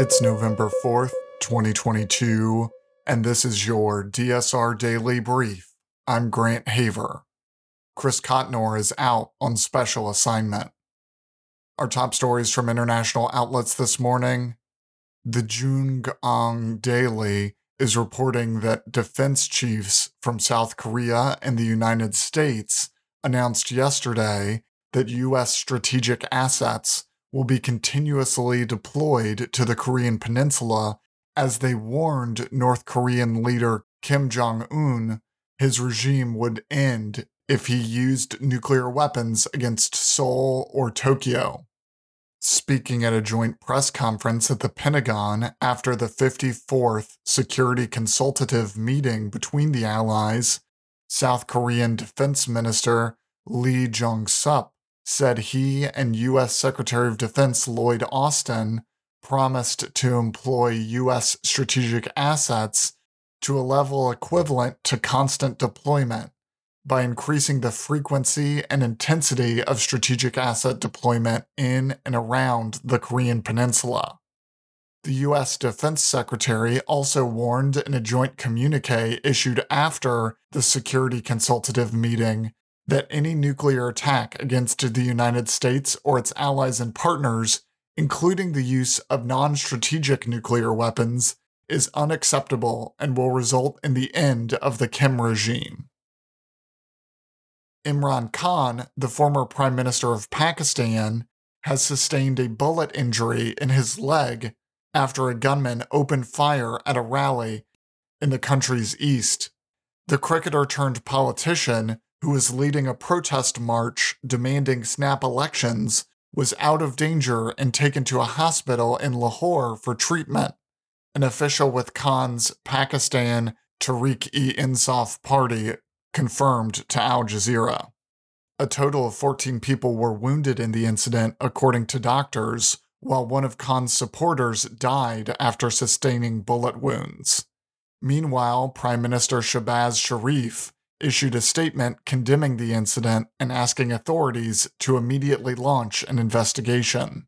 It's November 4th, 2022, and this is your DSR Daily Brief. I'm Grant Haver. Chris Cotnor is out on special assignment. Our top stories from international outlets this morning. The JoongAng Daily is reporting that defense chiefs from South Korea and the United States announced yesterday that U.S. strategic assets will be continuously deployed to the Korean Peninsula as they warned North Korean leader Kim Jong un his regime would end if he used nuclear weapons against Seoul or Tokyo. Speaking at a joint press conference at the Pentagon after the 54th Security Consultative meeting between the Allies, South Korean Defense Minister Lee Jong Sup said he and U.S. Secretary of Defense Lloyd Austin promised to employ U.S. strategic assets to a level equivalent to constant deployment by increasing the frequency and intensity of strategic asset deployment in and around the Korean Peninsula. The U.S. Defense Secretary also warned in a joint communique issued after the Security Consultative meeting that any nuclear attack against the United States or its allies and partners, including the use of non strategic nuclear weapons, is unacceptable and will result in the end of the Kim regime. Imran Khan, the former Prime Minister of Pakistan, has sustained a bullet injury in his leg after a gunman opened fire at a rally in the country's east. The cricketer turned politician who was leading a protest march demanding snap elections, was out of danger and taken to a hospital in Lahore for treatment. An official with Khan's Pakistan Tehreek-e-Insaf party confirmed to Al Jazeera. A total of 14 people were wounded in the incident, according to doctors, while one of Khan's supporters died after sustaining bullet wounds. Meanwhile, Prime Minister Shehbaz Sharif issued a statement condemning the incident and asking authorities to immediately launch an investigation.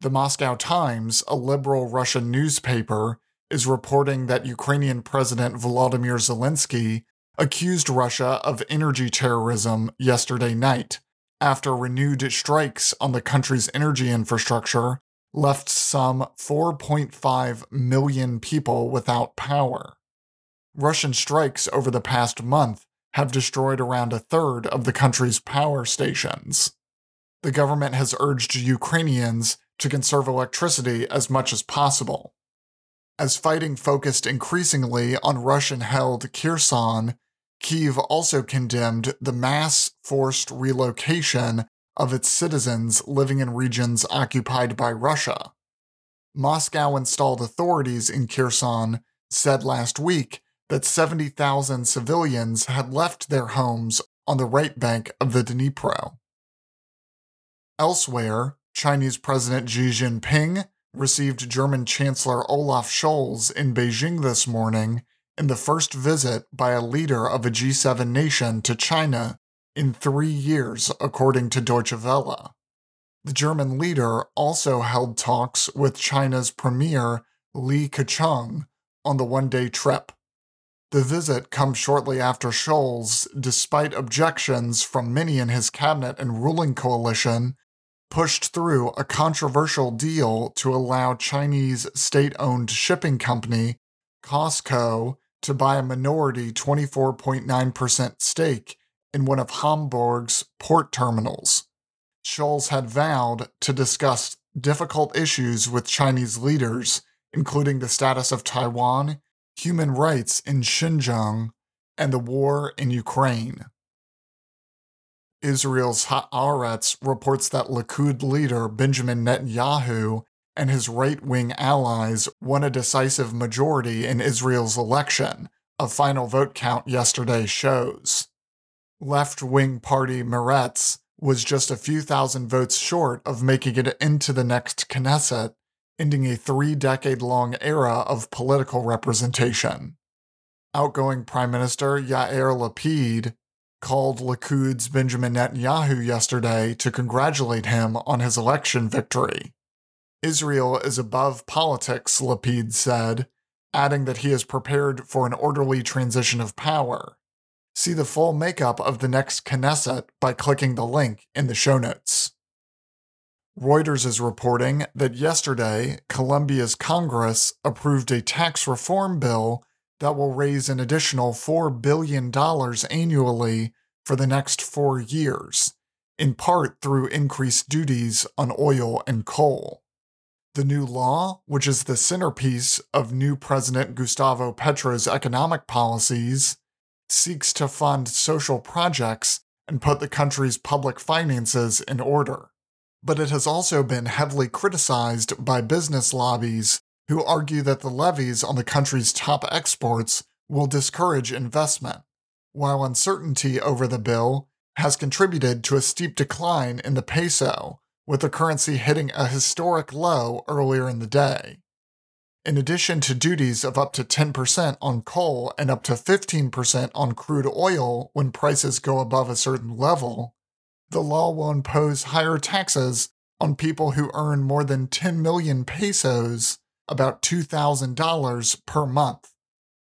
The Moscow Times, a liberal Russian newspaper, is reporting that Ukrainian President Volodymyr Zelensky accused Russia of energy terrorism yesterday night after renewed strikes on the country's energy infrastructure left some 4.5 million people without power. Russian strikes over the past month have destroyed around a third of the country's power stations. The government has urged Ukrainians to conserve electricity as much as possible. As fighting focused increasingly on Russian held Kherson, Kiev also condemned the mass forced relocation of its citizens living in regions occupied by Russia. Moscow installed authorities in Kherson said last week that 70,000 civilians had left their homes on the right bank of the Dnipro. Elsewhere, Chinese President Xi Jinping received German Chancellor Olaf Scholz in Beijing this morning in the first visit by a leader of a G7 nation to China in three years, according to Deutsche Welle. The German leader also held talks with China's Premier Li Keqiang on the one day trip. The visit comes shortly after Scholz, despite objections from many in his cabinet and ruling coalition, pushed through a controversial deal to allow Chinese state owned shipping company COSCO to buy a minority 24.9% stake in one of Hamburg's port terminals. Scholz had vowed to discuss difficult issues with Chinese leaders, including the status of Taiwan human rights in Xinjiang, and the war in Ukraine. Israel's Haaretz reports that Likud leader Benjamin Netanyahu and his right wing allies won a decisive majority in Israel's election, a final vote count yesterday shows. Left wing party Meretz was just a few thousand votes short of making it into the next Knesset, ending a three decade long era of political representation. Outgoing Prime Minister Yair Lapid called Likud's Benjamin Netanyahu yesterday to congratulate him on his election victory. Israel is above politics, Lapid said, adding that he is prepared for an orderly transition of power. See the full makeup of the next Knesset by clicking the link in the show notes. Reuters is reporting that yesterday, Colombia's Congress approved a tax reform bill that will raise an additional $4 billion annually for the next four years, in part through increased duties on oil and coal. The new law, which is the centerpiece of new President Gustavo Petro's economic policies, seeks to fund social projects and put the country's public finances in order. But it has also been heavily criticized by business lobbies who argue that the levies on the country's top exports will discourage investment, while uncertainty over the bill has contributed to a steep decline in the peso, with the currency hitting a historic low earlier in the day. In addition to duties of up to 10% on coal and up to 15% on crude oil when prices go above a certain level, the law will impose higher taxes on people who earn more than 10 million pesos about $2,000 per month,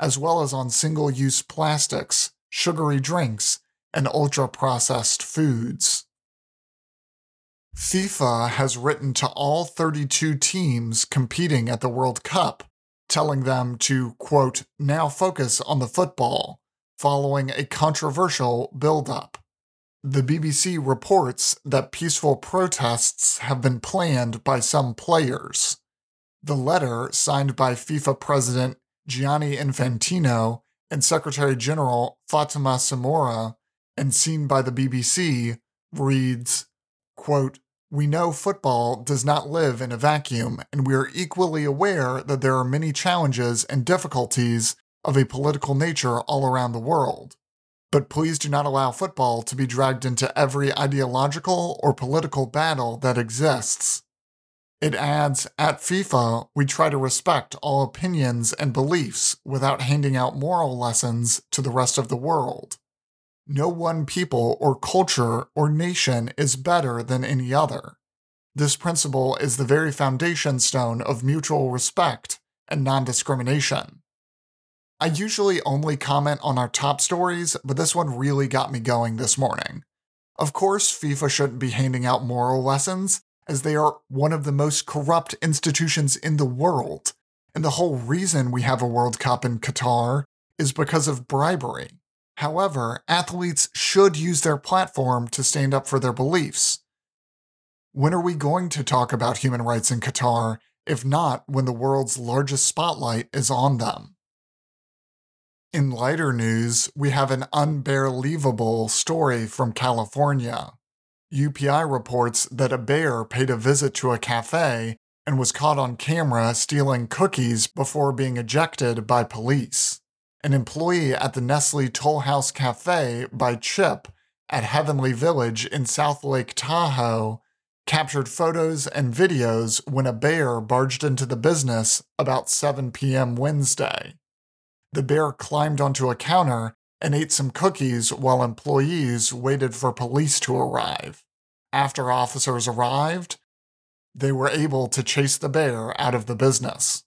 as well as on single use plastics, sugary drinks, and ultra processed foods. FIFA has written to all 32 teams competing at the World Cup, telling them to, quote, now focus on the football, following a controversial build up. The BBC reports that peaceful protests have been planned by some players. The letter, signed by FIFA President Gianni Infantino and Secretary General Fatma Samoura, and seen by the BBC, reads, quote, we know football does not live in a vacuum, and we are equally aware that there are many challenges and difficulties of a political nature all around the world. But please do not allow football to be dragged into every ideological or political battle that exists. It adds At FIFA, we try to respect all opinions and beliefs without handing out moral lessons to the rest of the world. No one people or culture or nation is better than any other. This principle is the very foundation stone of mutual respect and non discrimination. I usually only comment on our top stories, but this one really got me going this morning. Of course, FIFA shouldn't be handing out moral lessons, as they are one of the most corrupt institutions in the world. And the whole reason we have a World Cup in Qatar is because of bribery. However, athletes should use their platform to stand up for their beliefs. When are we going to talk about human rights in Qatar, if not when the world's largest spotlight is on them? In lighter news, we have an unbelievable story from California. UPI reports that a bear paid a visit to a cafe and was caught on camera stealing cookies before being ejected by police. An employee at the Nestle Toll House Cafe by Chip at Heavenly Village in South Lake Tahoe captured photos and videos when a bear barged into the business about 7 p.m. Wednesday. The bear climbed onto a counter and ate some cookies while employees waited for police to arrive. After officers arrived, they were able to chase the bear out of the business.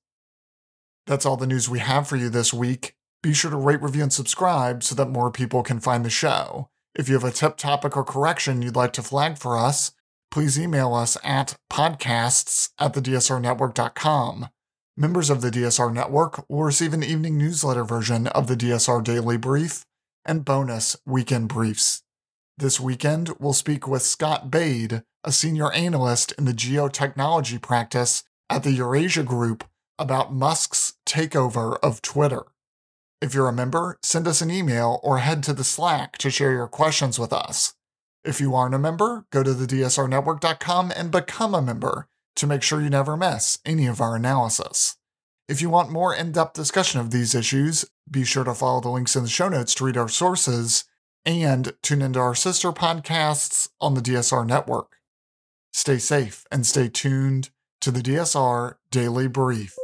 That's all the news we have for you this week. Be sure to rate, review, and subscribe so that more people can find the show. If you have a tip, topic, or correction you'd like to flag for us, please email us at podcasts at thedsrnetwork.com. Members of the DSR Network will receive an evening newsletter version of the DSR Daily Brief and bonus weekend briefs. This weekend, we'll speak with Scott Bade, a senior analyst in the geotechnology practice at the Eurasia Group, about Musk's takeover of Twitter. If you're a member, send us an email or head to the Slack to share your questions with us. If you aren't a member, go to thedsrnetwork.com and become a member to make sure you never miss any of our analysis. If you want more in depth discussion of these issues, be sure to follow the links in the show notes to read our sources and tune into our sister podcasts on the DSR network. Stay safe and stay tuned to the DSR Daily Brief.